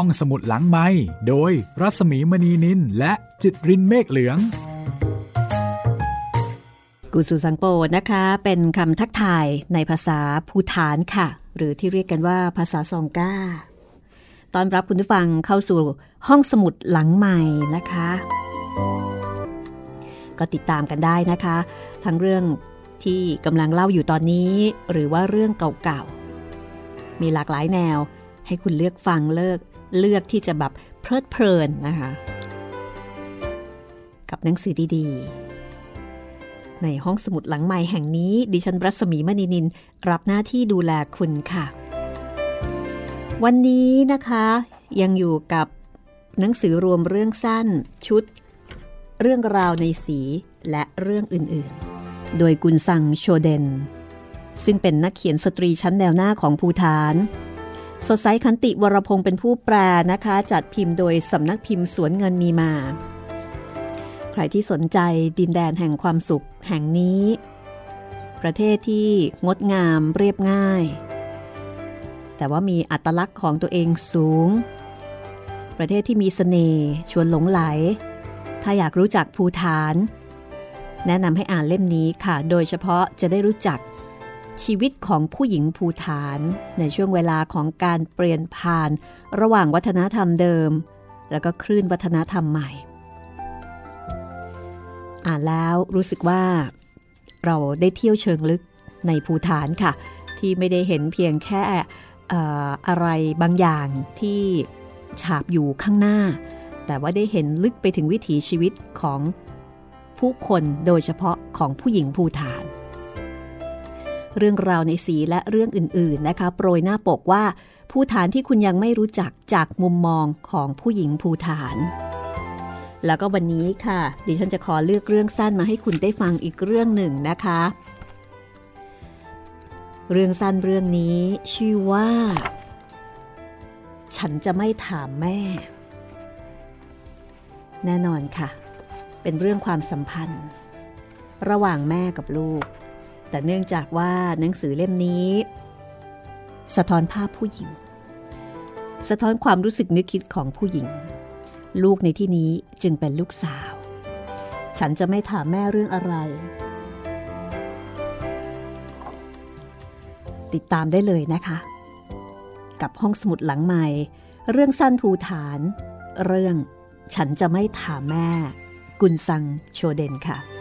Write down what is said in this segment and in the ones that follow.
ห้องสมุดหลังไม้โดยรัสมีมณีนินและจิตรินเมฆเหลืองกุสุสังโปนะคะ เป็นคำทักทายในภาษาภูฐานค่ะ หรือที่เรียกกันว่าภาษาซองก้า ตอนรับคุณผู้ฟังเข้าสู่ห้องสมุดหลังใหม่นะคะ ก็ติดตามกันได้นะคะ ทั้งเรื่องที่กำลังเล่าอยู่ตอนนี้ หรือว่าเรื่องเก่าๆมีหลากหลายแนวให้คุณเลือกฟังเลิก เลือกที่จะแบบเพลิดเพลินนะคะ กับหนังสือดีๆ ในห้องสมุดหลังใหม่แห่งนี้ ดิฉันรัศมีมณีนิน รับหน้าที่ดูแลคุณค่ะ วันนี้นะคะ ยังอยู่กับหนังสือรวมเรื่องสั้นชุด เรื่องราวในสีและเรื่องอื่นๆ โดยกุนซังโชเดนซึ่งเป็นนักเขียนสตรีชั้นแนวหน้าของภูฐาน สดใสคันติวรพงศ์เป็นผู้แปลนะคะ จัดพิมพ์โดยสำนักพิมพ์สวนเงินมีมา ใครที่สนใจดินแดนแห่งความสุขแห่งนี้ ประเทศที่งดงามเรียบง่าย แต่ว่ามีอัตลักษณ์ของตัวเองสูง ประเทศที่มีสเสน่ห์ชวนหลงไหล ถ้าอยากรู้จักภูฐาน แนะนำให้อ่านเล่มนี้ค่ะ โดยเฉพาะจะได้รู้จัก ชีวิตของผู้หญิงภูฐาน ในช่วงเวลาของการเปลี่ยนผ่าน ระหว่างวัฒนธรรมเดิม แล้วก็คลื่นวัฒนธรรมใหม่ อ่านแล้วรู้สึกว่า เราได้เที่ยวเชิงลึกในภูฐานค่ะ ที่ไม่ได้เห็นเพียงแค่อะไรบางอย่างที่ฉาบอยู่ข้างหน้า แต่ว่าได้เห็นลึกไปถึงวิถีชีวิตของผู้คนโดยเฉพาะของผู้หญิงภูฐาน เรื่องราวในสีและเรื่องอื่นๆนะคะ โปรยหน้าปกว่า ภูฐานที่คุณยังไม่รู้จักจากมุมมองของผู้หญิงภูฐาน แล้วก็วันนี้ค่ะ ดิฉันจะขอเลือกเรื่องสั้นมาให้คุณได้ฟังอีกเรื่องหนึ่งนะคะ เรื่องสั้นเรื่องนี้ชื่อว่า ฉันจะไม่ถามแม่ แน่นอนค่ะ เป็นเรื่องความสัมพันธ์ ระหว่างแม่กับลูก แต่เนื่องจากว่าหนังสือเล่มนี้ สะท้อนภาพผู้หญิง สะท้อนความรู้สึกนึกคิดของผู้หญิง ลูกในที่นี้จึงเป็นลูกสาว ฉันจะไม่ถามแม่เรื่องอะไร ติดตามได้เลยนะคะ กับห้องสมุดหลังใหม่ เรื่องสั้นภูฐาน เรื่องฉันจะไม่ถามแม่ กุนซังโชเดนค่ะ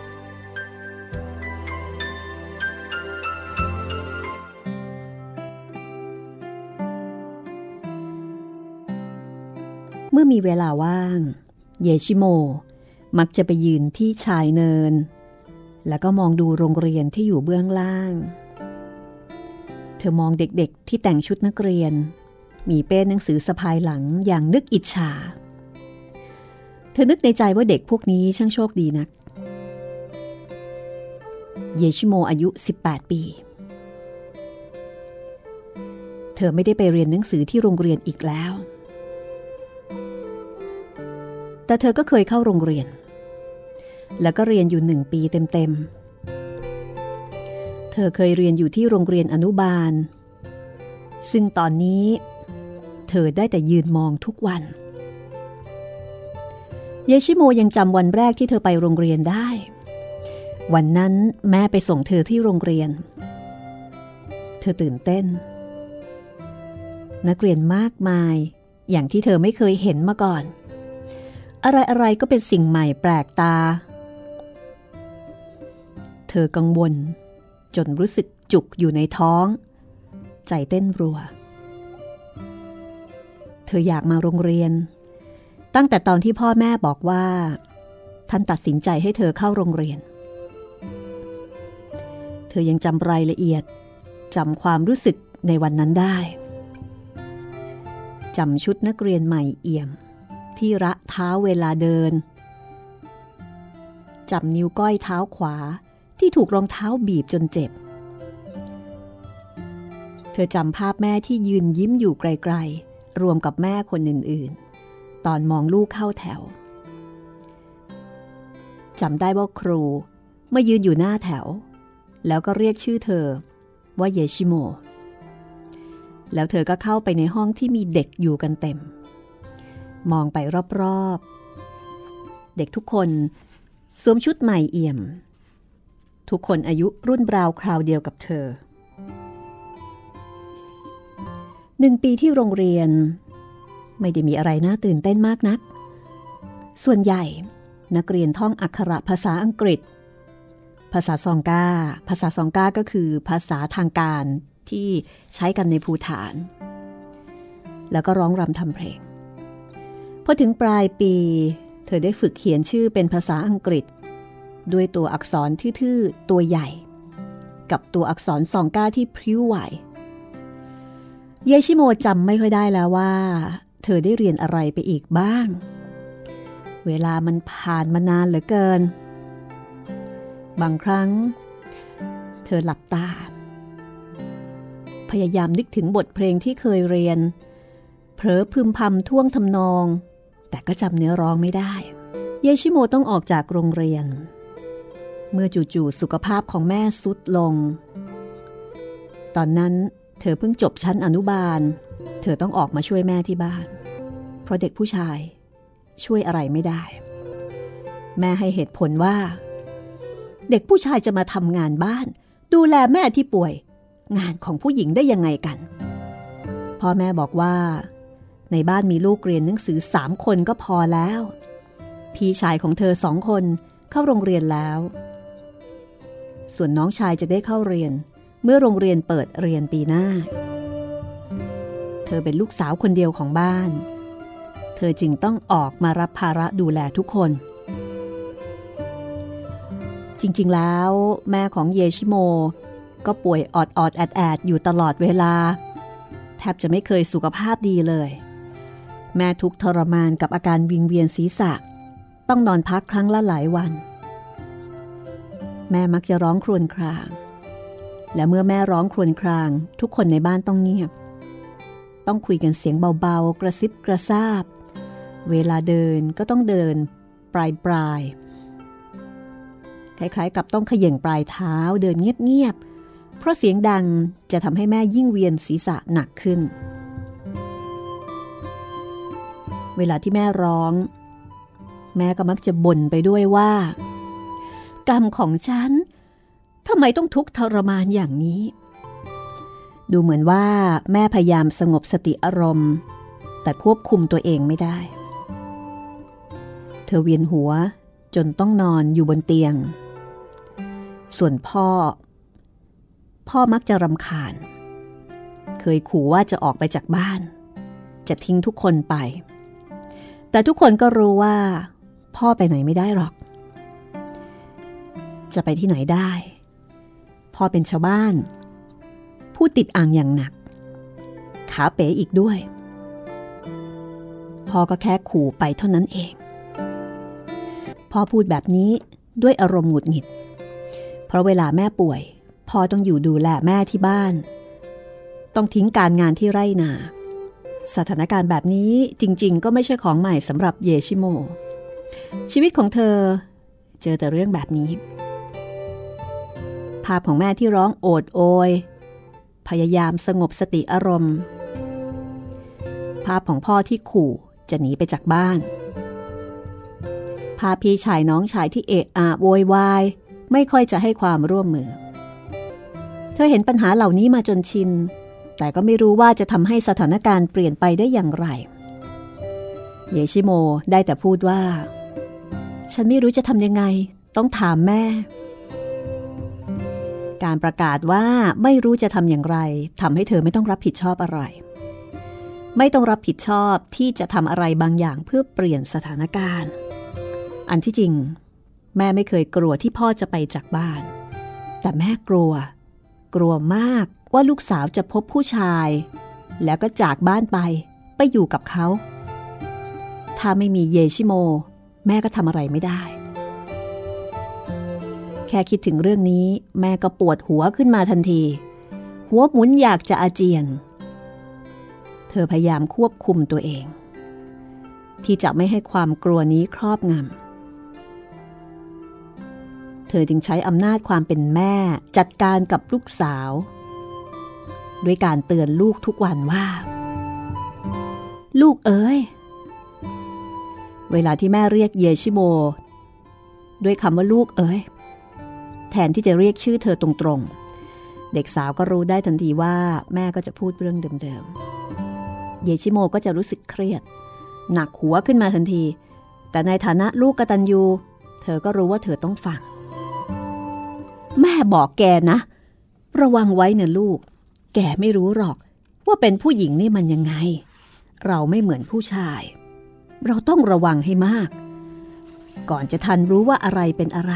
มื่อมีเวลาว่าง เยชิโม มักจะไปยืนที่ชายเนิน แล้วก็มองดูโรงเรียนที่อยู่เบื้องล่าง เธอมองเด็กๆที่แต่งชุดนักเรียน มีเป้หนังสือสะพายหลังอย่างนึกอิจฉา เธอนึกในใจว่าเด็กพวกนี้ช่างโชคดีนัก เยชิโมอายุ 18 ปีเธอไม่ได้ไปเรียนหนังสือที่โรงเรียนอีกแล้ว แต่เธอก็เคยเข้าโรงเรียน แล้วก็เรียนอยู่หนึ่งปีเต็มๆ เธอเคยเรียนอยู่ที่โรงเรียนอนุบาล ซึ่งตอนนี้ เธอได้แต่ยืนมองทุกวัน เยชิโมยังจำวันแรกที่เธอไปโรงเรียนได้ วันนั้นแม่ไปส่งเธอที่โรงเรียน เธอตื่นเต้น นักเรียนมากมายอย่างที่เธอไม่เคยเห็นมาก่อน อะไรๆก็เป็นสิ่งใหม่แปลกตา เธอกังวล จนรู้สึกจุกอยู่ในท้อง ใจเต้นรัว เธออยากมาโรงเรียน ตั้งแต่ตอนที่พ่อแม่บอกว่า ท่านตัดสินใจให้เธอเข้าโรงเรียน เธอยังจำรายละเอียดจำความรู้สึกในวันนั้นได้จำชุดนักเรียนใหม่เอี่ยม ที่ระเท้าเวลาเดินจำนิ้วก้อยเท้าขวาที่ถูกรองเท้าบีบจนเจ็บ เธอจำภาพแม่ที่ยืนยิ้มอยู่ไกลๆ รวมกับแม่คนอื่นๆ ตอนมองลูกเข้าแถวจำได้ว่าครูเมื่อยืนอยู่หน้าแถว แล้วก็เรียกชื่อเธอว่าเยชิโม แล้วเธอก็เข้าไปในห้องที่มีเด็กอยู่กันเต็ม มองไปรอบๆ เด็กทุกคนสวมชุดใหม่เอี่ยม ทุกคนอายุรุ่นราวคราวเดียวกับเธอ หนึ่งปีที่โรงเรียน ไม่ได้มีอะไรน่าตื่นเต้นมากนัก ส่วนใหญ่นักเรียนท่องอักขระภาษาอังกฤษ ภาษาซองกา ภาษาซองกาก็คือภาษาทางการที่ใช้กันในภูฐาน แล้วก็ร้องรำทำเพลง พอถึงปลายปี เธอได้ฝึกเขียนชื่อเป็นภาษาอังกฤษ ด้วยตัวอักษรทื่อๆตัวใหญ่ กับตัวอักษรซองก้าที่พริ้วไหวเยชิโมจำไม่ค่อยได้แล้วว่า เธอได้เรียนอะไรไปอีกบ้าง เวลามันผ่านมานานเหลือเกิน บางครั้ง เธอหลับตา พยายามนึกถึงบทเพลงที่เคยเรียนเผลอพึมพำท่วงทำนอง แต่ก็จำเนื้อร้องไม่ได้ เยชิโมต้องออกจากโรงเรียน เมื่อจู่ๆสุขภาพของแม่สุดลง ตอนนั้นเธอเพิ่งจบชั้นอนุบาล เธอต้องออกมาช่วยแม่ที่บ้าน เพราะเด็กผู้ชายช่วยอะไรไม่ได้ แม่ให้เหตุผลว่า เด็กผู้ชายจะมาทำงานบ้าน ดูแลแม่ที่ป่วย งานของผู้หญิงได้ยังไงกัน พ่อแม่บอกว่า ในบ้านมีลูกเรียนหนังสือสามคนก็พอแล้ว พี่ชายของเธอสองคนเข้าโรงเรียนแล้ว ส่วนน้องชายจะได้เข้าเรียน เมื่อโรงเรียนเปิดเรียนปีหน้า เธอเป็นลูกสาวคนเดียวของบ้าน เธอจึงต้องออกมารับภาระดูแลทุกคน จริงๆแล้ว แม่ของเยชิโม ก็ป่วยออดออดแอดแอดอยู่ตลอดเวลา แทบจะไม่เคยสุขภาพดีเลย แม่ทุกทรมานกับอาการวิงเวียนศีรษะ ต้องนอนพักครั้งละหลายวัน แม่มักจะร้องครวญคราง และเมื่อแม่ร้องครวญคราง ทุกคนในบ้านต้องเงียบ ต้องคุยกันเสียงเบาๆ กระซิบกระซาบ เวลาเดินก็ต้องเดิน ปลายปลายคล้ายๆ กับต้องเขย่งปลายเท้าเดินเงียบๆเพราะเสียงดังจะทำให้แม่ยิ่งเวียนศีรษะหนักขึ้น เวลาที่แม่ร้อง แม่ก็มักจะบ่นไปด้วยว่า กรรมของฉันทำไมต้องทุกข์ทรมานอย่างนี้ ดูเหมือนว่าแม่พยายามสงบสติอารมณ์ แต่ควบคุมตัวเองไม่ได้ เธอเวียนหัวจนต้องนอนอยู่บนเตียง ส่วนพ่อ พ่อมักจะรำคาญ เคยขู่ว่าจะออกไปจากบ้าน จะทิ้งทุกคนไป แต่ทุกคนก็รู้ว่า พ่อไปไหนไม่ได้หรอก จะไปที่ไหนได้ พ่อเป็นชาวบ้าน ผู้ติดอ่างอย่างหนัก ขาเป๋อีกด้วย พ่อก็แค่ขู่ไปเท่านั้นเอง พ่อพูดแบบนี้ด้วยอารมณ์หงุดหงิด เพราะเวลาแม่ป่วย พ่อต้องอยู่ดูแลแม่ที่บ้าน ต้องทิ้งการงานที่ไร่นา สถานการณ์แบบนี้จริง ๆ ก็ไม่ใช่ของใหม่สำหรับเยชิโม ชีวิตของเธอ เจอแต่เรื่องแบบนี้ ภาพของแม่ที่ร้องโอดโอย พยายามสงบสติอารมณ์ ภาพของพ่อที่ขู่จะหนีไปจากบ้าน ภาพพี่ชายน้องชายที่เอะอะโวยวาย ไม่ค่อยจะให้ความร่วมมือ เธอเห็นปัญหาเหล่านี้มาจนชิน แต่ก็ไม่รู้ว่าจะทำให้สถานการณ์เปลี่ยนไปได้อย่างไร เยชิโมได้แต่พูดว่า ฉันไม่รู้จะทำยังไง ต้องถามแม่ การประกาศว่าไม่รู้จะทำอย่างไรทำให้เธอไม่ต้องรับผิดชอบอะไร ไม่ต้องรับผิดชอบที่จะทำอะไรบางอย่างเพื่อเปลี่ยนสถานการณ์ อันที่จริง แม่ไม่เคยกลัวที่พ่อจะไปจากบ้าน แต่แม่กลัว กลัวมาก ว่าลูกสาวจะพบผู้ชาย แล้วก็จากบ้านไปไปอยู่กับเขา ถ้าไม่มีเยชิโม แม่ก็ทำอะไรไม่ได้ แค่คิดถึงเรื่องนี้แม่ก็ปวดหัวขึ้นมาทันที หัวหมุนอยากจะอาเจียน เธอพยายามควบคุมตัวเอง ที่จะไม่ให้ความกลัวนี้ครอบงำเธอจึงใช้อำนาจความเป็นแม่จัดการกับลูกสาว ด้วยการเตือนลูกทุกวันว่า ลูกเอ๋ย เวลาที่แม่เรียกเยชิโม ด้วยคำว่าลูกเอ๋ย แทนที่จะเรียกชื่อเธอตรงๆ เด็กสาวก็รู้ได้ทันทีว่าแม่ก็จะพูดเรื่องเดิมๆ เยชิโมก็จะรู้สึกเครียด หนักหัวขึ้นมาทันที แต่ในฐานะลูกกตัญญู เธอก็รู้ว่าเธอต้องฟัง แม่บอกแกนะ ระวังไว้เนะลูก แกไม่รู้หรอกว่าเป็นผู้หญิงนี่มันยังไง เราไม่เหมือนผู้ชาย เราต้องระวังให้มาก ก่อนจะทันรู้ว่าอะไรเป็นอะไร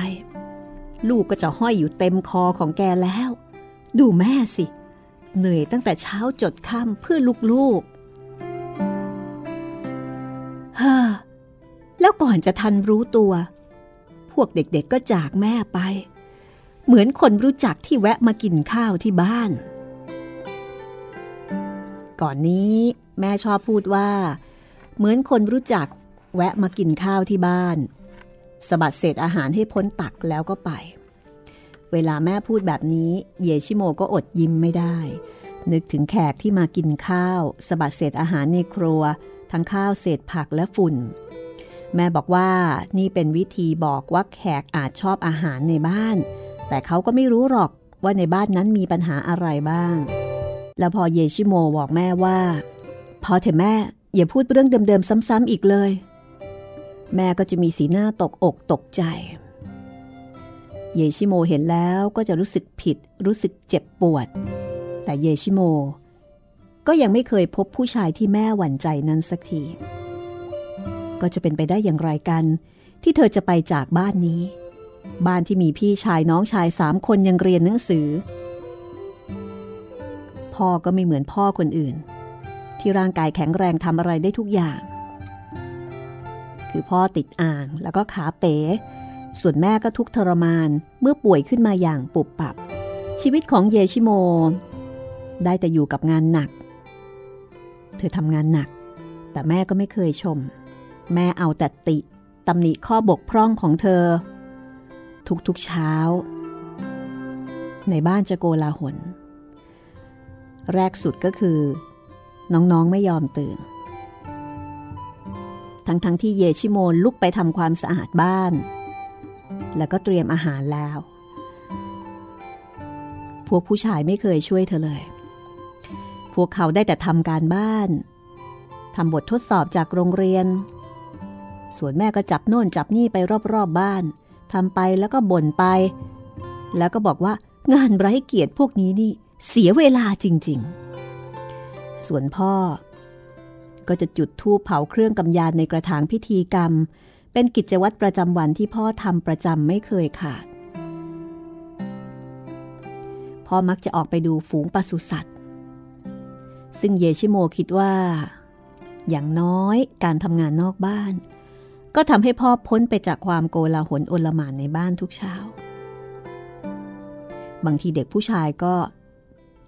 ลูกก็จะห้อยอยู่เต็มคอของแกแล้ว ดูแม่สิ เหนื่อยตั้งแต่เช้าจดค่ำเพื่อลูกๆฮ่าแล้วก่อนจะทันรู้ตัว พวกเด็กๆก็จากแม่ไป เหมือนคนรู้จักที่แวะมากินข้าวที่บ้าน ก่อนนี้แม่ชอบพูดว่า เหมือนคนรู้จักแวะมากินข้าวที่บ้านสะบัดเศษอาหารให้พ้นตักแล้วก็ไป เวลาแม่พูดแบบนี้ เยชิโมก็อดยิ้มไม่ได้ นึกถึงแขกที่มากินข้าวสะบัดเศษอาหารในครัว ทั้งข้าวเศษผักและฝุ่น แม่บอกว่านี่เป็นวิธีบอกว่าแขกอาจชอบอาหารในบ้าน แต่เขาก็ไม่รู้หรอกว่าในบ้านนั้นมีปัญหาอะไรบ้าง แล้วพอเยชิโมบอกแม่ว่า พอเถอะแม่อย่าพูดเรื่องเดิมๆซ้ำๆอีกเลย แม่ก็จะมีสีหน้าตกอกตกใจ เยชิโมเห็นแล้วก็จะรู้สึกผิดรู้สึกเจ็บปวด แต่เยชิโม ก็ยังไม่เคยพบผู้ชายที่แม่หวั่นใจนั้นสักที ก็จะเป็นไปได้อย่างไรกัน ที่เธอจะไปจากบ้านนี้ บ้านที่มีพี่ชายน้องชายสามคนยังเรียนหนังสือ พ่อก็ไม่เหมือนพ่อคนอื่น ที่ร่างกายแข็งแรงทำอะไรได้ทุกอย่าง คือพ่อติดอ่างแล้วก็ขาเป๋ ส่วนแม่ก็ทุกทรมานเมื่อป่วยขึ้นมาอย่างปุบปับ ชีวิตของเยชิโม ได้แต่อยู่กับงานหนัก เธอทำงานหนัก แต่แม่ก็ไม่เคยชม แม่เอาแต่ติตำหนิข้อบกพร่องของเธอ ทุกๆเช้า ในบ้านจะโกลาหล แรกสุดก็คือ น้องๆไม่ยอมตื่น ทั้งๆทที่เยชิโมนลุกไปทำความสะอาดบ้าน แล้วก็เตรียมอาหารแล้ว พวกผู้ชายไม่เคยช่วยเธอเลย พวกเขาได้แต่ทำการบ้านทำบททดสอบจากโรงเรียน ส่วนแม่ก็จับโน่นจับนี่ไปรอบๆบบ้านทำไปแล้วก็บ่นไป แล้วก็บอกว่างานไร้เกียรติพวกนี้นี่ เสียเวลาจริง ๆ ส่วนพ่อ ก็จะจุดธูปเผาเครื่องกำยานในกระถางพิธีกรรม เป็นกิจวัตรประจำวันที่พ่อทำประจำไม่เคยขาด พ่อมักจะออกไปดูฝูงปศุสัตว์ ซึ่งเยชิโมคิดว่า อย่างน้อยการทำงานนอกบ้าน ก็ทำให้พ่อพ้นไปจากความโกลาหลโอลหมานในบ้านทุกเช้า บางทีเด็กผู้ชายก็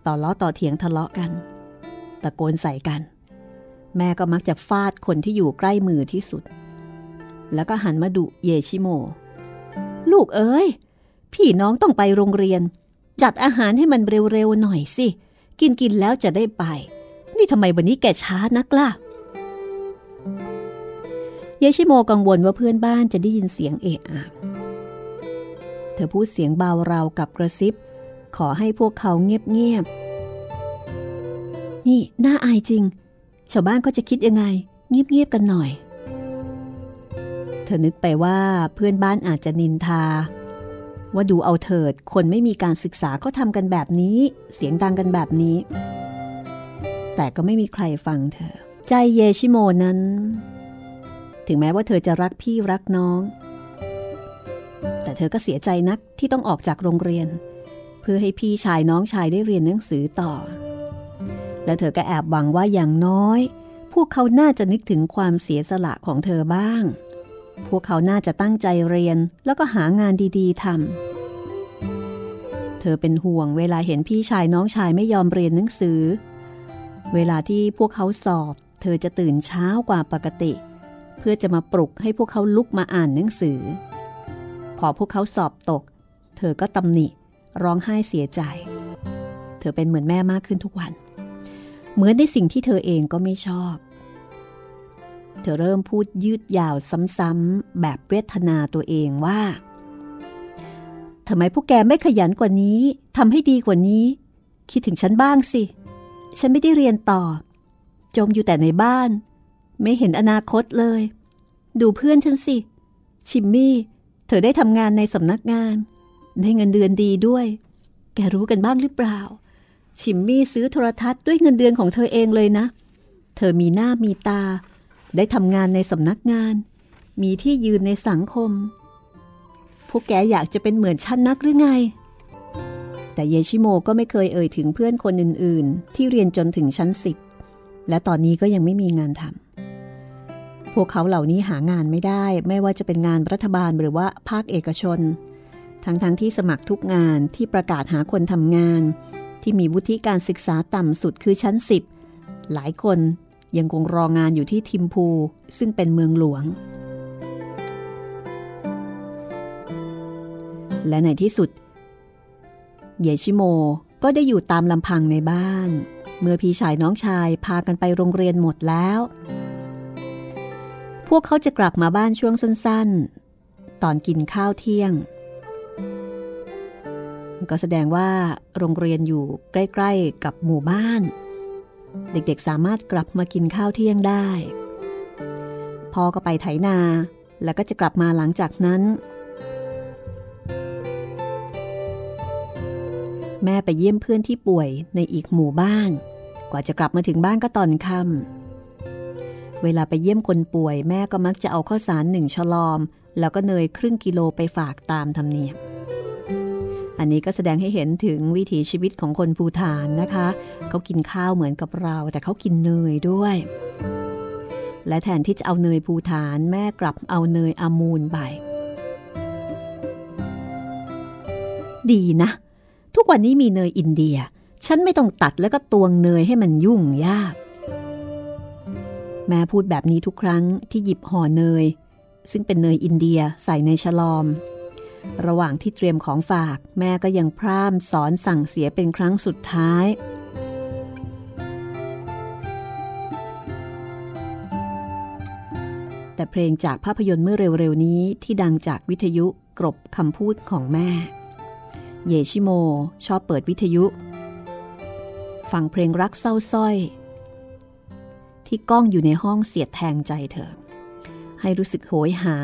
ต่อล้อต่อเถียงทะเลาะกัน ตะโกนใส่กัน แม่ก็มักจะฟาดคนที่อยู่ใกล้มือที่สุด แล้วก็หันมาดุเยชิโม ลูกเอ้ย พี่น้องต้องไปโรงเรียน จัดอาหารให้มันเร็วๆหน่อยสิ กินกินแล้วจะได้ไป นี่ทำไมวันนี้แกช้านักล่ะเยชิโมกังวลว่าเพื่อนบ้านจะได้ยินเสียงเอะอะ เธอพูดเสียงเบาราวกับกระซิบ ขอให้พวกเขาเงียบๆ นี่น่าอายจริง ชาวบ้านก็จะคิดยังไง เงียบๆกันหน่อย เธอนึกไปว่าเพื่อนบ้านอาจจะนินทา ว่าดูเอาเถิดคนไม่มีการศึกษาก็ทำกันแบบนี้ เสียงดังกันแบบนี้ แต่ก็ไม่มีใครฟังเธอ ใจเยชิโมนั้น ถึงแม้ว่าเธอจะรักพี่รักน้องแต่เธอก็เสียใจนักที่ต้องออกจากโรงเรียน เพื่อให้พี่ชายน้องชายได้เรียนหนังสือต่อ และเธอก็แอบหวังว่าอย่างน้อย พวกเขาน่าจะนึกถึงความเสียสละของเธอบ้าง พวกเขาน่าจะตั้งใจเรียนแล้วก็หางานดีๆทำเธอเป็นห่วงเวลาเห็นพี่ชายน้องชายไม่ยอมเรียนหนังสือ เวลาที่พวกเขาสอบ เธอจะตื่นเช้ากว่าปกติ เพื่อจะมาปลุกให้พวกเขาลุกมาอ่านหนังสือ พอพวกเขาสอบตก เธอก็ตำหนิ ร้องไห้เสียใจ เธอเป็นเหมือนแม่มากขึ้นทุกวัน เหมือนในสิ่งที่เธอเองก็ไม่ชอบ เธอเริ่มพูดยืดยาวซ้ำๆแบบเวทนาตัวเองว่าทำไมพวกแกไม่ขยันกว่านี้ทำให้ดีกว่านี้ คิดถึงฉันบ้างสิ ฉันไม่ได้เรียนต่อ จมอยู่แต่ในบ้าน ไม่เห็นอนาคตเลย ดูเพื่อนฉันสิ ชิมมี่ เธอได้ทำงานในสำนักงาน ได้เงินเดือนดีด้วย แกรู้กันบ้างหรือเปล่า ชิมมี่ซื้อโทรทัศน์ด้วยเงินเดือนของเธอเองเลยนะ เธอมีหน้ามีตา ได้ทำงานในสำนักงาน มีที่ยืนในสังคม พวกแกอยากจะเป็นเหมือนฉันนักหรือไง แต่เยชิโมก็ไม่เคยเอ่ยถึงเพื่อนคนอื่น ๆ ที่เรียนจนถึงชั้นสิบและตอนนี้ก็ยังไม่มีงานทำพวกเขาเหล่านี้หางานไม่ได้ ไม่ว่าจะเป็นงานรัฐบาลหรือว่าภาคเอกชน ทั้งๆทที่สมัครทุกงานที่ประกาศหาคนทำงาน ที่มีวุฒิการศึกษาต่ำสุดคือชั้นสิบหลายคนยังคงรองานอยู่ที่ทิมพู ซึ่งเป็นเมืองหลวง และในที่สุด เยชิโมก็ได้อยู่ตามลำพังในบ้าน เมื่อพี่ชายน้องชายพากันไปโรงเรียนหมดแล้ว พวกเขาจะกลับมาบ้านช่วงสั้นๆ ตอนกินข้าวเที่ยง ก็แสดงว่าโรงเรียนอยู่ใกล้ ๆ กับหมู่บ้าน เด็กๆสามารถกลับมากินข้าวเที่ยงได้พ่อก็ไปไถนา แล้วก็จะกลับมาหลังจากนั้น แม่ไปเยี่ยมเพื่อนที่ป่วยในอีกหมู่บ้าน กว่าจะกลับมาถึงบ้านก็ตอนค่ำเวลาไปเยี่ยมคนป่วย แม่ก็มักจะเอาข้าวสารหนึ่งฉลอม แล้วก็เนยครึ่งกิโลไปฝากตามธรรมเนียม อันนี้ก็แสดงให้เห็นถึงวิถีชีวิตของคนภูฐานนะคะเขากินข้าวเหมือนกับเรา แต่เขากินเนยด้วย และแทนที่จะเอาเนยภูฐานแม่กลับเอาเนยอามูลไปดีนะ ทุกวันนี้มีเนยอินเดีย ฉันไม่ต้องตัดแล้วก็ตวงเนยให้มันยุ่งยาก แม่พูดแบบนี้ทุกครั้งที่หยิบห่อเนย ซึ่งเป็นเนยอินเดียใส่ในฉลอม ระหว่างที่เตรียมของฝาก แม่ก็ยังพร่ำสอนสั่งเสียเป็นครั้งสุดท้าย แต่เพลงจากภาพยนตร์เมื่อเร็วๆนี้ที่ดังจากวิทยุกรบคำพูดของแม่ เยชิโม ชอบเปิดวิทยุ ฟังเพลงรักเศร้าส้อย ที่ก้องอยู่ในห้องเสียดแทงใจเธอ ให้รู้สึกโหยหา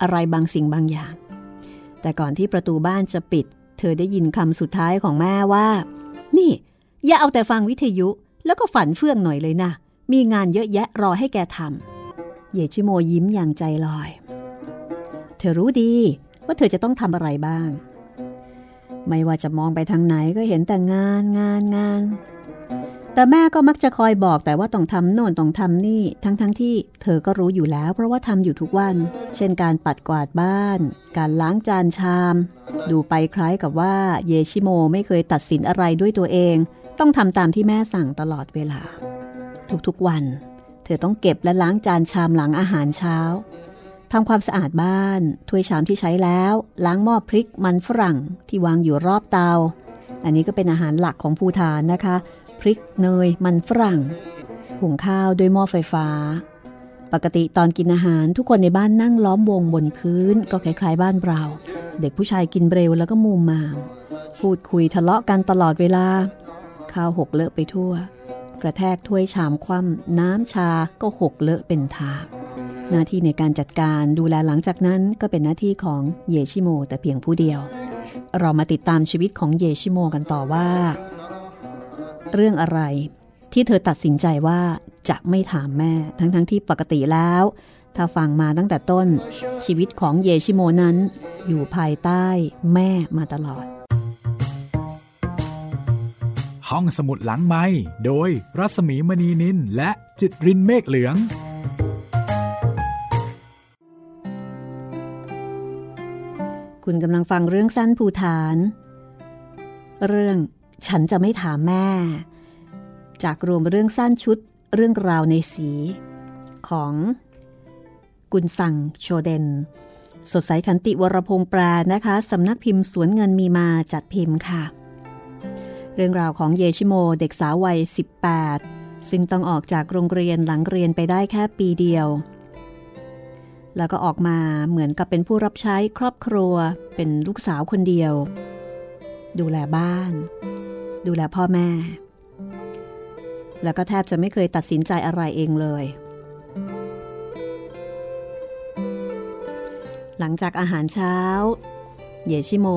อะไรบางสิ่งบางอย่าง แต่ก่อนที่ประตูบ้านจะปิด เธอได้ยินคำสุดท้ายของแม่ว่า นี่ อย่าเอาแต่ฟังวิทยุแล้วก็ฝันเฟื่องหน่อยเลยนะ มีงานเยอะแยะรอให้แกทำเยชิโมยิ้มอย่างใจลอย เธอรู้ดีว่าเธอจะต้องทำอะไรบ้าง ไม่ว่าจะมองไปทางไหนก็เห็นแต่งานงานงาน แต่แม่ก็มักจะคอยบอกแต่ว่าต้องทำโน่นต้องทำนี่ ทั้งทั้งที่เธอก็รู้อยู่แล้ว เพราะว่าทำอยู่ทุกวัน เช่นการปัดกวาดบ้าน การล้างจานชาม ดูไปคล้ายกับว่าเยชิโมไม่เคยตัดสินอะไรด้วยตัวเอง ต้องทำตามที่แม่สั่งตลอดเวลา ทุกๆวัน เธอต้องเก็บและล้างจานชามหลังอาหารเช้าทำความสะอาดบ้าน ถ้วยชามที่ใช้แล้ว ล้างหม้อพริกมันฝรั่งที่วางอยู่รอบเตา อันนี้ก็เป็นอาหารหลักของภูฐานนะคะ พริกเนยมันฝรั่ง หุงข้าวด้วยหม้อไฟฟ้า ปกติตอนกินอาหารทุกคนในบ้านนั่งล้อมวงบนพื้น ก็คล้ายๆบ้านเรา เด็กผู้ชายกินเร็วแล้วก็มูมาม พูดคุยทะเลาะกันตลอดเวลา ข้าวหกเลอะไปทั่ว กระแทกถ้วยชามคว่ำน้ำชาก็หกเลอะเป็นทางหน้าที่ในการจัดการดูแลหลังจากนั้นก็เป็นหน้าที่ของเยชิโมแต่เพียงผู้เดียว เรามาติดตามชีวิตของเยชิโมกันต่อว่า เรื่องอะไร ที่เธอตัดสินใจว่าจะไม่ถามแม่ ทั้งๆทที่ปกติแล้ว ถ้าฟังมาตั้งแต่ต้น ชีวิตของเยชิโมนั้น อยู่ภายใต้แม่มาตลอด ห้องสมุดหลังไม้โดยรัสมีมณีนินและจิตรินเมฆเหลืองคุณกำลังฟังเรื่องสั้นภูฐาน เรื่อง ฉันจะไม่ถามแม่ จากรวมเรื่องสั้นชุดเรื่องราวในสี ของกุนสังโชเดน สดใสขันติวรพงษ์แปลนะคะสำนักพิมพ์สวนเงินมีมาจัดพิมพ์ค่ะ เรื่องราวของเยชิโมเด็กสาววัย 18 ซึ่งต้องออกจากโรงเรียนหลังเรียนไปได้แค่ปีเดียว แล้วก็ออกมาเหมือนกับเป็นผู้รับใช้ครอบครัวเป็นลูกสาวคนเดียว ดูแลบ้าน ดูแลพ่อแม่ แล้วก็แทบจะไม่เคยตัดสินใจอะไรเองเลย หลังจากอาหารเช้า เยชิโม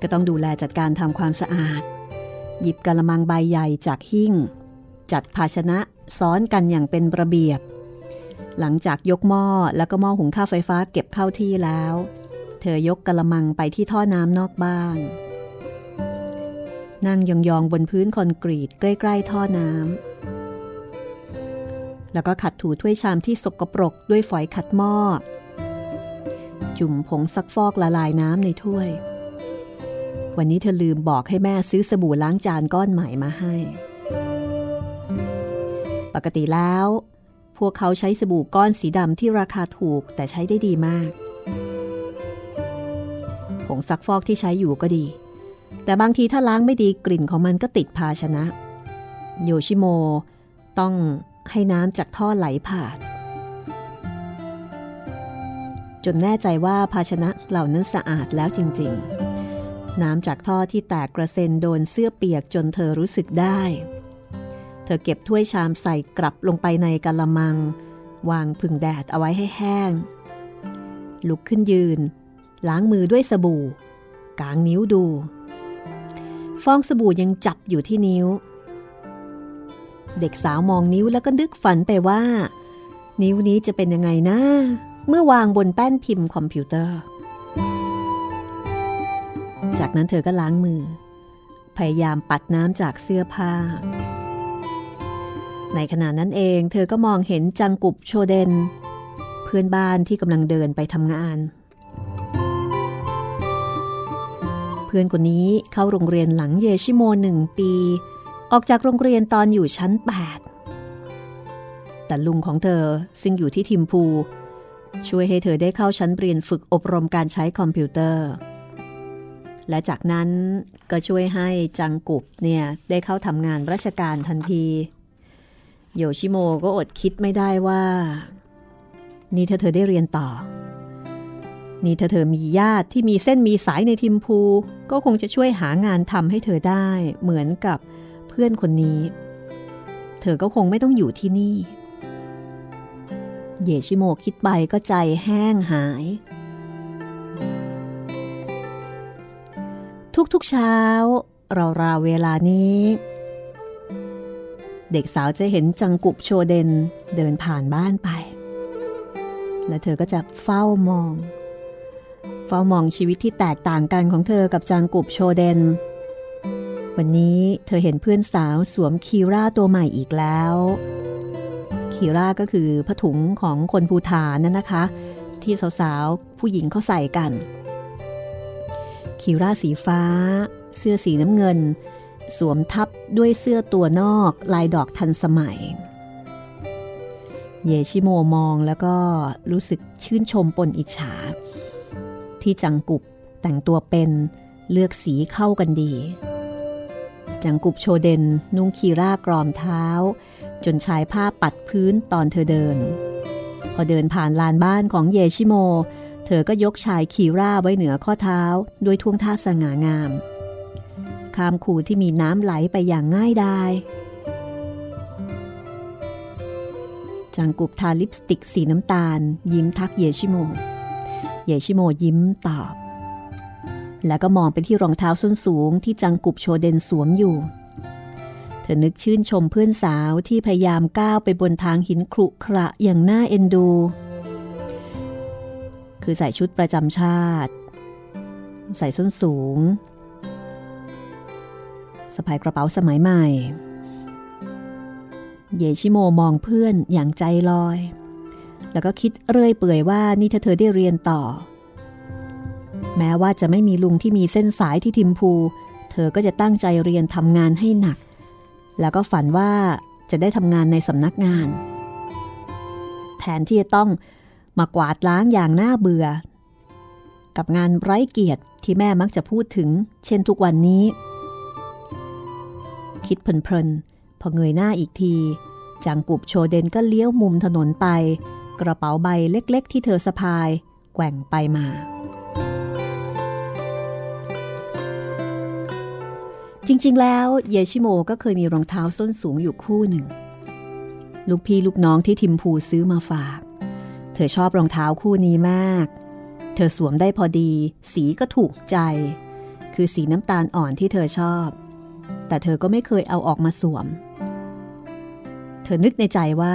ก็ต้องดูแลจัดการทำความสะอาด หยิบกะละมังใบใหญ่จากหิ้ง จัดภาชนะซ้อนกันอย่างเป็นระเบียบ หลังจากยกหม้อแล้วก็หม้อหุงข้าวไฟฟ้าเก็บเข้าที่แล้ว เธอยกกะละมังไปที่ท่อน้ำนอกบ้าน นั่งยองๆบนพื้นคอนกรีตใกล้ ๆ ท่อน้ำแล้วก็ขัดถูถ้วยชามที่สกปรกด้วยฝอยขัดหม้อ จุ่มผงซักฟอกละลายน้ำในถ้วย วันนี้เธอลืมบอกให้แม่ซื้อสบู่ล้างจานก้อนใหม่มาให้ ปกติแล้ว พวกเขาใช้สบู่ก้อนสีดำที่ราคาถูกแต่ใช้ได้ดีมากผงซักฟอกที่ใช้อยู่ก็ดี แต่บางทีถ้าล้างไม่ดีกลิ่นของมันก็ติดภาชนะ โยชิโมต้องให้น้ำจากท่อไหลผ่าน จนแน่ใจว่าภาชนะเหล่านั้นสะอาดแล้วจริง ๆ น้ำจากท่อที่แตกกระเซ็นโดนเสื้อเปียกจนเธอรู้สึกได้ เธอเก็บถ้วยชามใส่กลับลงไปในกะละมัง วางผึ่งแดดเอาไว้ให้แห้ง ลุกขึ้นยืน ล้างมือด้วยสบู่ กางนิ้วดู ฟองสบู่ยังจับอยู่ที่นิ้ว เด็กสาวมองนิ้วแล้วก็นึกฝันไปว่า นิ้วนี้จะเป็นยังไงนะเมื่อวางบนแป้นพิมพ์คอมพิวเตอร์ จากนั้นเธอก็ล้างมือ พยายามปัดน้ำจากเสื้อผ้า ในขณะนั้นเองเธอก็มองเห็นจังกุบโชเดน เพื่อนบ้านที่กำลังเดินไปทำงาน เพื่อนคนนี้เข้าโรงเรียนหลังเยชิโมหนึ่งปี ออกจากโรงเรียนตอนอยู่ชั้น 8 แต่ลุงของเธอซึ่งอยู่ที่ทิมพู ช่วยให้เธอได้เข้าชั้นเรียนฝึกอบรมการใช้คอมพิวเตอร์ และจากนั้นก็ช่วยให้จังกุบเนี่ยได้เข้าทำงานราชการทันที โยชิโมก็อดคิดไม่ได้ว่า นี่ถ้าเธอได้เรียนต่อ นี่ถ้าเธอมีญาติที่มีเส้นมีสายในทิมพู ก็คงจะช่วยหางานทำให้เธอได้เหมือนกับเพื่อนคนนี้ เธอก็คงไม่ต้องอยู่ที่นี่ เยชิโมคิดไปก็ใจแห้งหาย ทุกๆเช้าราวๆเวลานี้ เด็กสาวจะเห็นจังกุบโชเดนเดินผ่านบ้านไป และเธอก็จะเฝ้ามอง เฝ้ามองชีวิตที่แตกต่างกันของเธอกับจังกุบโชเดน วันนี้เธอเห็นเพื่อนสาวสวมคีร่าตัวใหม่อีกแล้ว คีร่าก็คือผ้าถุงของคนภูฐานนั่นนะคะ ที่สาวๆ ผู้หญิงเขาใส่กัน คีร่าสีฟ้า เสื้อสีน้ำเงิน สวมทับด้วยเสื้อตัวนอกลายดอกทันสมัยเยชิโมมองแล้วก็รู้สึกชื่นชมปนอิจฉา ที่จังกุบแต่งตัวเป็นเลือกสีเข้ากันดี จังกุบโชเดนนุ่งคีร่ากรอมเท้า จนชายผ้าปัดพื้นตอนเธอเดิน พอเดินผ่านลานบ้านของเยชิโม เธอก็ยกชายคีร่าไว้เหนือข้อเท้าด้วยท่วงท่าสง่างามข้ามคูที่มีน้ำไหลไปอย่างง่ายดายจังกุบทาลิปสติกสีน้ำตาล ยิ้มทักเยชิโม เยชิโมยิ้มตอบ แล้วก็มองไปที่รองเท้าส้นสูงที่จังกุบโชเดนสวมอยู่ เธอนึกชื่นชมเพื่อนสาวที่พยายามก้าวไปบนทางหินครุขระอย่างน่าเอ็นดู คือใส่ชุดประจำชาติ ใส่ส้นสูงสะพายกระเป๋าสมัยใหม่ เยชิโมมองเพื่อนอย่างใจลอย แล้วก็คิดเรื่อยเปื่อยว่านี่ถ้าเธอได้เรียนต่อ แม้ว่าจะไม่มีลุงที่มีเส้นสายที่ทิมพู เธอก็จะตั้งใจเรียนทำงานให้หนัก แล้วก็ฝันว่าจะได้ทำงานในสำนักงาน แทนที่จะต้องมากวาดล้างอย่างน่าเบื่อ กับงานไร้เกียรติที่แม่มักจะพูดถึง เช่นทุกวันนี้ คิดเพลินๆพอเงยหน้าอีกที จังกุบโชเดนก็เลี้ยวมุมถนนไป กระเป๋าใบเล็กๆ ที่เธอสะพายแกว่งไปมา จริงๆ แล้วเยชิโมก็เคยมีรองเท้าส้นสูงอยู่คู่หนึ่ง ลูกพี่ลูกน้องที่ทิมพูซื้อมาฝาก เธอชอบรองเท้าคู่นี้มาก เธอสวมได้พอดี สีก็ถูกใจ คือสีน้ำตาลอ่อนที่เธอชอบ แต่เธอก็ไม่เคยเอาออกมาสวม เธอนึกในใจว่า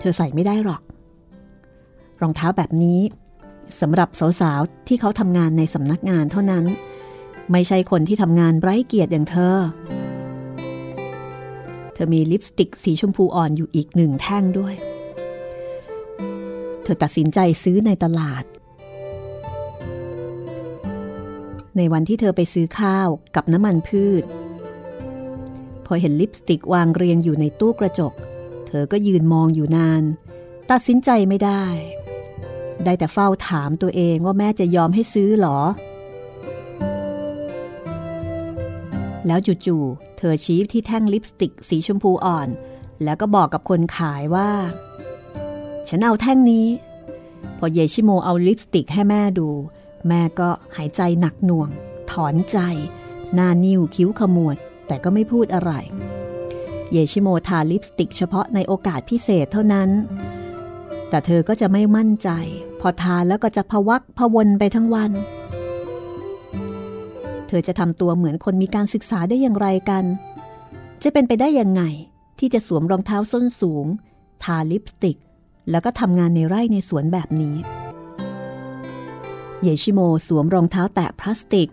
เธอใส่ไม่ได้หรอก รองเท้าแบบนี้สำหรับสาวๆที่เขาทำงานในสำนักงานเท่านั้น ไม่ใช่คนที่ทำงานไร้เกียรติอย่างเธอ เธอมีลิปสติกสีชมพูอ่อนอยู่อีกหนึ่งแท่งด้วย เธอตัดสินใจซื้อในตลาด ในวันที่เธอไปซื้อข้าวกับน้ำมันพืช พอเห็นลิปสติกวางเรียงอยู่ในตู้กระจก เธอก็ยืนมองอยู่นาน ตัดสินใจไม่ได้ ได้แต่เฝ้าถามตัวเองว่าแม่จะยอมให้ซื้อหรอ แล้วจู่ๆ เธอชี้ที่แท่งลิปสติกสีชมพูอ่อน แล้วก็บอกกับคนขายว่า ฉันเอาแท่งนี้ พอเยชิโมเอาลิปสติกให้แม่ดู แม่ก็หายใจหนักหน่วง ถอนใจ หน้านิ้วคิ้วขมวด แต่ก็ไม่พูดอะไร เยชิโมทาลิปสติกเฉพาะในโอกาสพิเศษเท่านั้น แต่เธอก็จะไม่มั่นใจ พอทาแล้วก็จะพวักพวนไปทั้งวัน เธอจะทำตัวเหมือนคนมีการศึกษาได้อย่างไรกัน จะเป็นไปได้ยังไง ที่จะสวมรองเท้าส้นสูง ทาลิปสติก แล้วก็ทำงานในไร่ในสวนแบบนี้ เยชิโมสวมรองเท้าแตะพลาสติก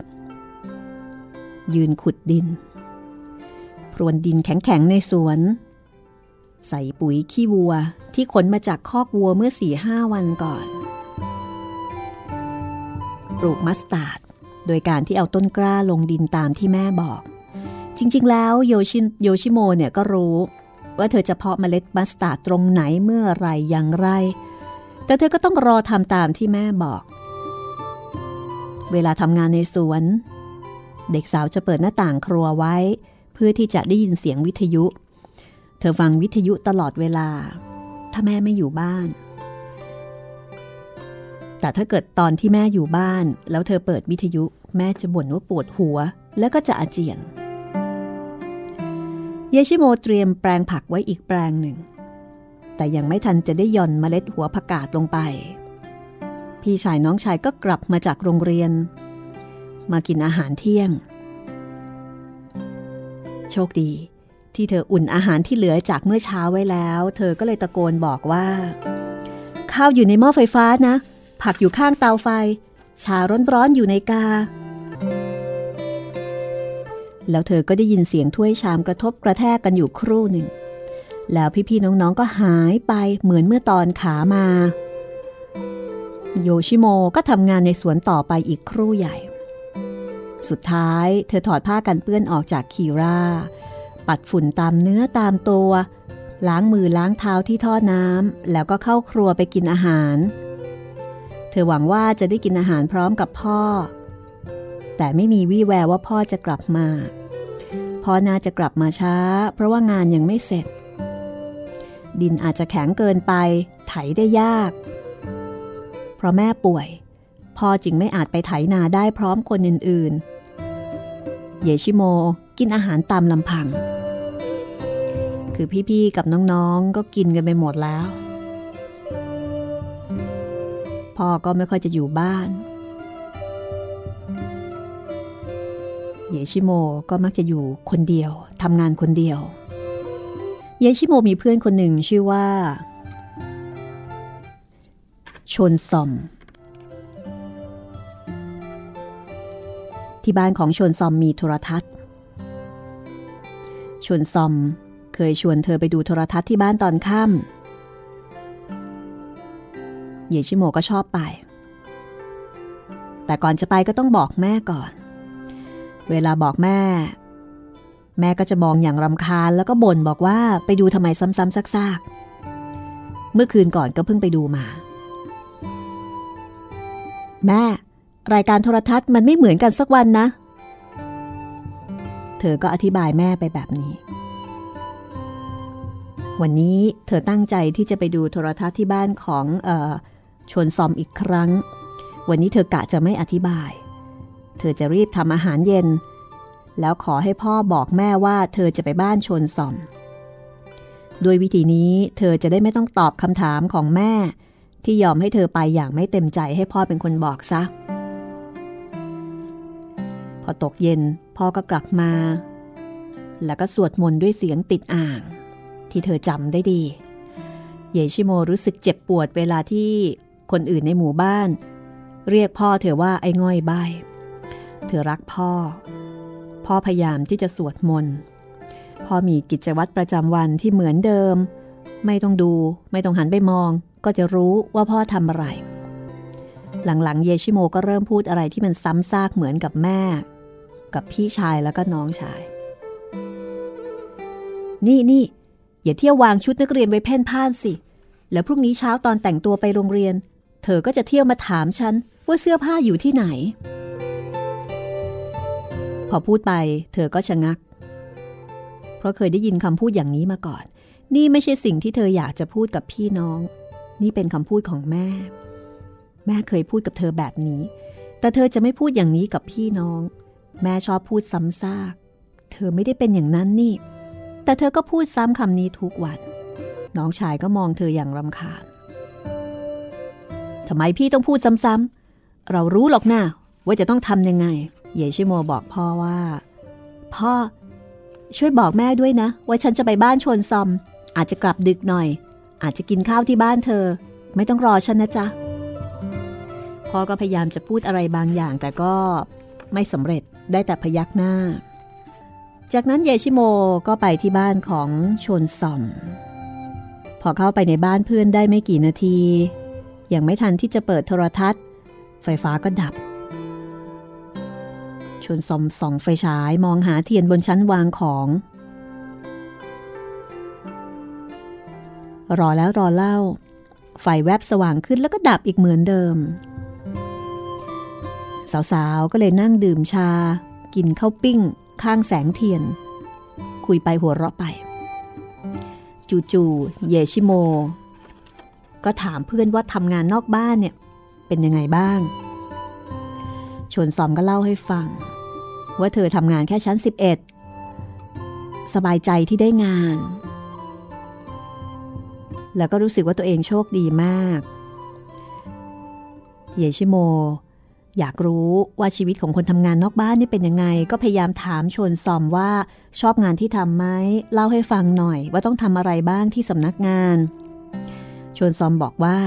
ยืนขุดดิน พรวนดินแข็งๆในสวน ใส่ปุ๋ยขี้วัวที่ขนมาจากคอกวัวเมื่อสี่ห้าวันก่อน ปลูกมัสตาร์ดโดยการที่เอาต้นกล้าลงดินตามที่แม่บอก จริง ๆ แล้วโยชิโยชิโมเนี่ยก็รู้ ว่าเธอจะเพาะเมล็ดมัสตาร์ดตรงไหนเมื่อไรอย่างไร แต่เธอก็ต้องรอทำตามที่แม่บอก เวลาทำงานในสวน เด็กสาวจะเปิดหน้าต่างครัวไว้ เพื่อที่จะได้ยินเสียงวิทยุ เธอฟังวิทยุตลอดเวลา ถ้าแม่ไม่อยู่บ้าน แต่ถ้าเกิดตอนที่แม่อยู่บ้าน แล้วเธอเปิดวิทยุ แม่จะบ่นว่าปวดหัว แล้วก็จะอาเจียน เยชิโมเตรียมแปลงผักไว้อีกแปลงหนึ่ง แต่ยังไม่ทันจะได้ย่อนเมล็ดหัวผักกาดลงไป พี่ชายน้องชายก็กลับมาจากโรงเรียน มากินอาหารเที่ยง โชคดี ที่เธออุ่นอาหารที่เหลือจากเมื่อเช้าไว้แล้ว เธอก็เลยตะโกนบอกว่า ข้าวอยู่ในหม้อไฟฟ้านะ ผักอยู่ข้างเตาไฟ ชาร้อนๆอยู่ในกา แล้วเธอก็ได้ยินเสียงถ้วยชามกระทบกระแทกกันอยู่ครู่หนึ่ง แล้วพี่ๆน้องๆก็หายไปเหมือนเมื่อตอนขามา โยชิโมก็ทำงานในสวนต่อไปอีกครู่ใหญ่ สุดท้ายเธอถอดผ้ากันเปื้อนออกจากคีราปัดฝุ่นตามเนื้อตามตัว ล้างมือล้างเท้าที่ท่อน้ำแล้วก็เข้าครัวไปกินอาหาร เธอหวังว่าจะได้กินอาหารพร้อมกับพ่อ แต่ไม่มีวี่แววว่าพ่อจะกลับมา พ่อน่าจะกลับมาช้า เพราะว่างานยังไม่เสร็จ ดินอาจจะแข็งเกินไป ไถได้ยาก เพราะแม่ป่วยพ่อจึงไม่อาจไปไถนาได้พร้อมคนอื่นๆ เยชิโมกินอาหารตามลำพัง คือพี่ๆกับน้องๆก็กินกันไปหมดแล้ว พ่อก็ไม่ค่อยจะอยู่บ้าน เยชิโมก็มักจะอยู่คนเดียวทำงานคนเดียว เยชิโมมีเพื่อนคนหนึ่งชื่อว่า ชนซอม ที่บ้านของชวนซอมมีโทรทัศน์ ชวนซอมเคยชวนเธอไปดูโทรทัศน์ที่บ้านตอนค่ำเยชิโมก็ชอบไป แต่ก่อนจะไปก็ต้องบอกแม่ก่อน เวลาบอกแม่ แม่ก็จะมองอย่างรำคาญแล้วก็บ่นบอกว่าไปดูทำไมซ้ำๆซากๆ เมื่อคืนก่อนก็เพิ่งไปดูมา แม่ รายการโทรทัศน์มันไม่เหมือนกันสักวันนะ เธอก็อธิบายแม่ไปแบบนี้ วันนี้เธอตั้งใจที่จะไปดูโทรทัศน์ที่บ้านของออชวนซอมอีกครั้ง วันนี้เธอกะจะไม่อธิบาย เธอจะรีบทำอาหารเย็น แล้วขอให้พ่อบอกแม่ว่าเธอจะไปบ้านชนซอมด้วยวิธีนี้เธอจะได้ไม่ต้องตอบคำถามของแม่ ที่ยอมให้เธอไปอย่างไม่เต็มใจให้พ่อเป็นคนบอกซะ พอตกเย็นพ่อก็กลับมา แล้วก็สวดมนต์ด้วยเสียงติดอ่าง ที่เธอจำได้ดี เยชิโมรู้สึกเจ็บปวดเวลาที่คนอื่นในหมู่บ้าน เรียกพ่อเธอว่าไอ้ง่อยใบเธอรักพ่อ พ่อพยายามที่จะสวดมนต์พ่อมีกิจวัตรประจำวันที่เหมือนเดิม ไม่ต้องดูไม่ต้องหันไปมอง ก็จะรู้ว่าพ่อทำอะไร หลังๆ เยชิโมก็เริ่มพูดอะไรที่มันซ้ำซากเหมือนกับแม่ กับพี่ชายแล้วก็น้องชาย นี่นี่อย่าเที่ยววางชุดนักเรียนไว้เพ่นพ่านสิ แล้วพรุ่งนี้เช้าตอนแต่งตัวไปโรงเรียน เธอก็จะเที่ยวมาถามฉันว่าเสื้อผ้าอยู่ที่ไหน พอพูดไป เธอก็ชะงัก เพราะเคยได้ยินคำพูดอย่างนี้มาก่อน นี่ไม่ใช่สิ่งที่เธออยากจะพูดกับพี่น้อง นี่เป็นคำพูดของแม่ แม่เคยพูดกับเธอแบบนี้ แต่เธอจะไม่พูดอย่างนี้กับพี่น้อง แม่ชอบพูดซ้ำซาก เธอไม่ได้เป็นอย่างนั้นนี่ แต่เธอก็พูดซ้ำคำนี้ทุกวันน้องชายก็มองเธออย่างรำคาญทำไมพี่ต้องพูดซ้ำๆ เรารู้หรอกนะว่าจะต้องทำยังไง เยชิโมบอกพ่อว่า พ่อ ช่วยบอกแม่ด้วยนะ ว่าฉันจะไปบ้านชนซอม อาจจะกลับดึกหน่อย อาจจะกินข้าวที่บ้านเธอ ไม่ต้องรอฉันนะจ๊ะ พ่อก็พยายามจะพูดอะไรบางอย่างแต่ก็ไม่สำเร็จ ได้แต่พยักหน้า จากนั้นเยชิโมก็ไปที่บ้านของชนซอม พอเข้าไปในบ้านเพื่อนได้ไม่กี่นาที ยังไม่ทันที่จะเปิดโทรทัศน์ ไฟฟ้าก็ดับชวนซอมส่องไฟฉายมองหาเทียนบนชั้นวางของ รอแล้วรอเล่า ไฟแวบสว่างขึ้นแล้วก็ดับอีกเหมือนเดิม สาวๆ ก็เลยนั่งดื่มชา กินข้าวปิ้ง ข้างแสงเทียน คุยไปหัวเราะไป จู่ๆเยชิโม ก็ถามเพื่อนว่าทำงานนอกบ้านเนี่ย เป็นยังไงบ้าง ชวนซอมก็เล่าให้ฟัง ว่าเธอทำงานแค่ชั้น 11 สบายใจที่ได้งาน แล้วก็รู้สึกว่าตัวเองโชคดีมาก เยชิโม อยากรู้ว่าชีวิตของคนทำงานนอกบ้านนี่เป็นยังไง ก็พยายามถามชวนซอมว่าชอบงานที่ทำไหมเล่าให้ฟังหน่อย ว่าต้องทำอะไรบ้างที่สำนักงาน ชวนซอมบอกว่า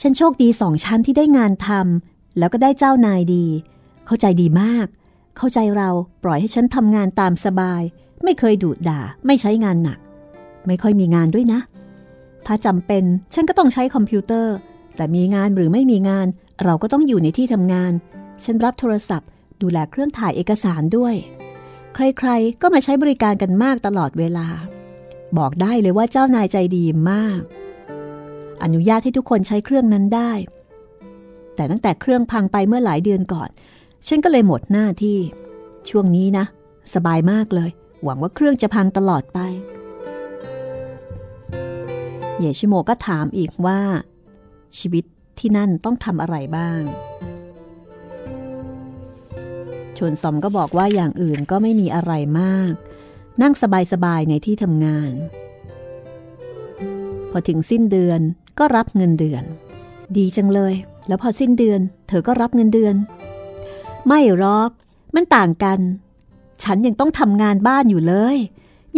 ฉันโชคดีสองชั้นที่ได้งานทำแล้วก็ได้เจ้านายดี เข้าใจดีมาก เข้าใจเราปล่อยให้ฉันทำงานตามสบาย ไม่เคยดุด่า ไม่ใช้งานหนัก ไม่ค่อยมีงานด้วยนะ ถ้าจำเป็นฉันก็ต้องใช้คอมพิวเตอร์ แต่มีงานหรือไม่มีงาน เราก็ต้องอยู่ในที่ทำงาน ฉันรับโทรศัพท์ ดูแลเครื่องถ่ายเอกสารด้วย ใครๆ ก็มาใช้บริการกันมากตลอดเวลา บอกได้เลยว่าเจ้านายใจดีมาก อนุญาตให้ทุกคนใช้เครื่องนั้นได้ แต่ตั้งแต่เครื่องพังไปเมื่อหลายเดือนก่อน ฉันก็เลยหมดหน้าที่ ช่วงนี้นะ สบายมากเลย หวังว่าเครื่องจะพังตลอดไป เยชิโมก็ถามอีกว่า ชีวิต ที่นั่นต้องทำอะไรบ้างชนซอมก็บอกว่าอย่างอื่นก็ไม่มีอะไรมาก นั่งสบายๆในที่ทำงาน พอถึงสิ้นเดือนก็รับเงินเดือน ดีจังเลย แล้วพอสิ้นเดือน เธอก็รับเงินเดือน ไม่หรอกมันต่างกัน ฉันยังต้องทำงานบ้านอยู่เลย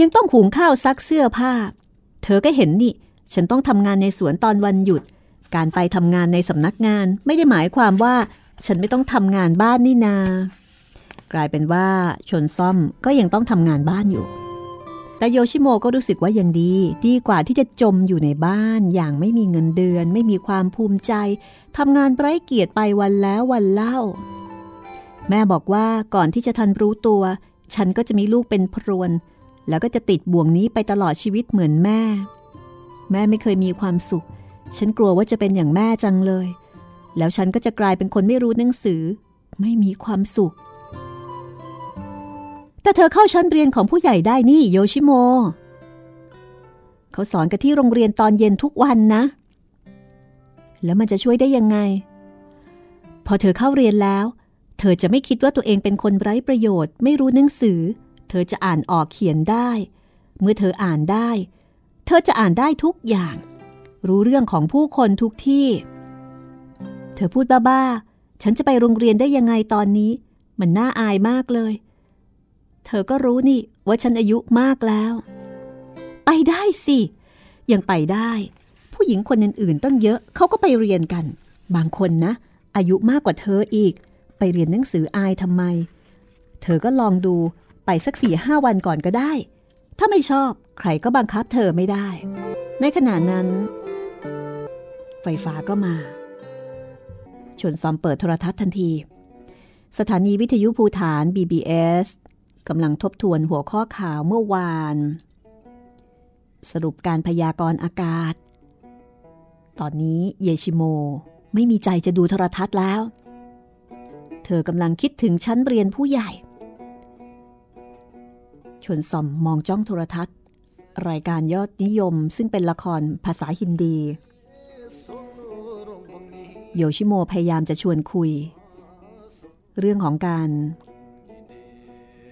ยังต้องหุงข้าวซักเสื้อผ้า เธอก็เห็นนี่ ฉันต้องทำงานในสวนตอนวันหยุด การไปทำงานในสำนักงานไม่ได้หมายความว่า ฉันไม่ต้องทำงานบ้านนี่นา กลายเป็นว่าชนซ่อมก็ยังต้องทำงานบ้านอยู่ แต่โยชิโมก็รู้สึกว่ายังดี ดีกว่าที่จะจมอยู่ในบ้านอย่างไม่มีเงินเดือน ไม่มีความภูมิใจทำงานไร้เกียรติไปวันแล้ววันเล่า แม่บอกว่าก่อนที่จะทันรู้ตัว ฉันก็จะมีลูกเป็นพรวนแล้วก็จะติดบ่วงนี้ไปตลอดชีวิตเหมือนแม่ แม่ไม่เคยมีความสุข ฉันกลัวว่าจะเป็นอย่างแม่จังเลย แล้วฉันก็จะกลายเป็นคนไม่รู้หนังสือ ไม่มีความสุข แต่เธอเข้าชั้นเรียนของผู้ใหญ่ได้นี่โยชิโม เขาสอนกันที่โรงเรียนตอนเย็นทุกวันนะ แล้วมันจะช่วยได้ยังไง พอเธอเข้าเรียนแล้ว เธอจะไม่คิดว่าตัวเองเป็นคนไร้ประโยชน์ ไม่รู้หนังสือ เธอจะอ่านออกเขียนได้ เมื่อเธออ่านได้ เธอจะอ่านได้ทุกอย่าง รู้เรื่องของผู้คนทุกที่ เธอพูดบ้าๆ ฉันจะไปโรงเรียนได้ยังไงตอนนี้ มันน่าอายมากเลย เธอก็รู้นี่ว่าฉันอายุมากแล้ว ไปได้สิ ยังไปได้ ผู้หญิงคนอื่นๆตั้งเยอะเขาก็ไปเรียนกัน บางคนนะ อายุมากกว่าเธออีก ไปเรียนหนังสืออายทำไม เธอก็ลองดูไปสักสี่ห้าวันก่อนก็ได้ ถ้าไม่ชอบใครก็บังคับเธอไม่ได้ ในขณะนั้น ไฟฟ้าก็มาชนซอมเปิดโทรทัศน์ทันที สถานีวิทยุภูฐาน BBS กำลังทบทวนหัวข้อข่าวเมื่อวาน สรุปการพยากรณ์อากาศ ตอนนี้เยชิโมไม่มีใจจะดูโทรทัศน์แล้ว เธอกำลังคิดถึงชั้นเรียนผู้ใหญ่ ชนซอมมองจ้องโทรทัศน์ รายการยอดนิยมซึ่งเป็นละครภาษาฮินดี โยชิโมพยายามจะชวนคุย เรื่องของการ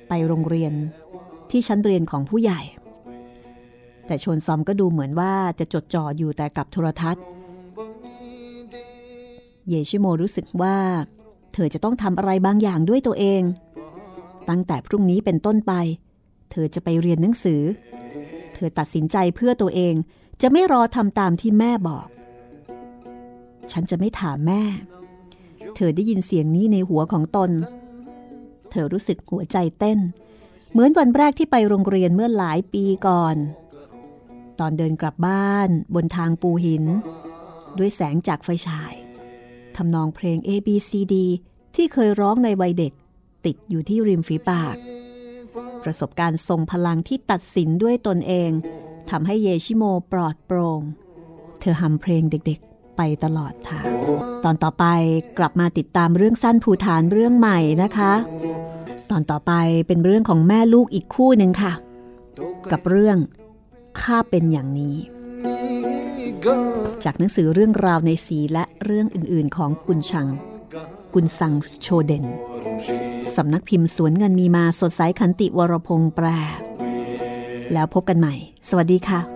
ไปโรงเรียนที่ชั้นเรียนของผู้ใหญ่ แต่ชนซอมก็ดูเหมือนว่าจะจดจ่ออยู่แต่กับโทรทัศน์ เยชิโมรู้สึกว่า เธอจะต้องทำอะไรบางอย่างด้วยตัวเอง ตั้งแต่พรุ่งนี้เป็นต้นไป เธอจะไปเรียนหนังสือ เธอตัดสินใจเพื่อตัวเองจะไม่รอทำตามที่แม่บอก ฉันจะไม่ถามแม่ เธอได้ยินเสียงนี้ในหัวของตน เธอรู้สึกหัวใจเต้น เหมือนวันแรกที่ไปโรงเรียนเมื่อหลายปีก่อน ตอนเดินกลับบ้านบนทางปูหิน ด้วยแสงจากไฟฉายทำนองเพลง A B C D ที่เคยร้องในวัยเด็ก ติดอยู่ที่ริมฝีปาก ประสบการณ์ทรงพลังที่ตัดสินด้วยตนเองทำให้เยชิโมปลอดโปร่ง เธอฮัมเพลงเด็กๆ ไปตลอดทางตอนต่อไปกลับมาติดตามเรื่องสั้นภูฐานเรื่องใหม่นะคะ ตอนต่อไปเป็นเรื่องของแม่ลูกอีกคู่หนึ่งค่ะ กับเรื่องข้าเป็นอย่างนี้ จากหนังสือเรื่องราวในสีและเรื่องอื่นๆของกุนชัง กุนซังโชเดนสำนักพิมพ์สวนเงินมีมาสดใสขันติวรพงษ์แปลแล้วพบกันใหม่ สวัสดีค่ะ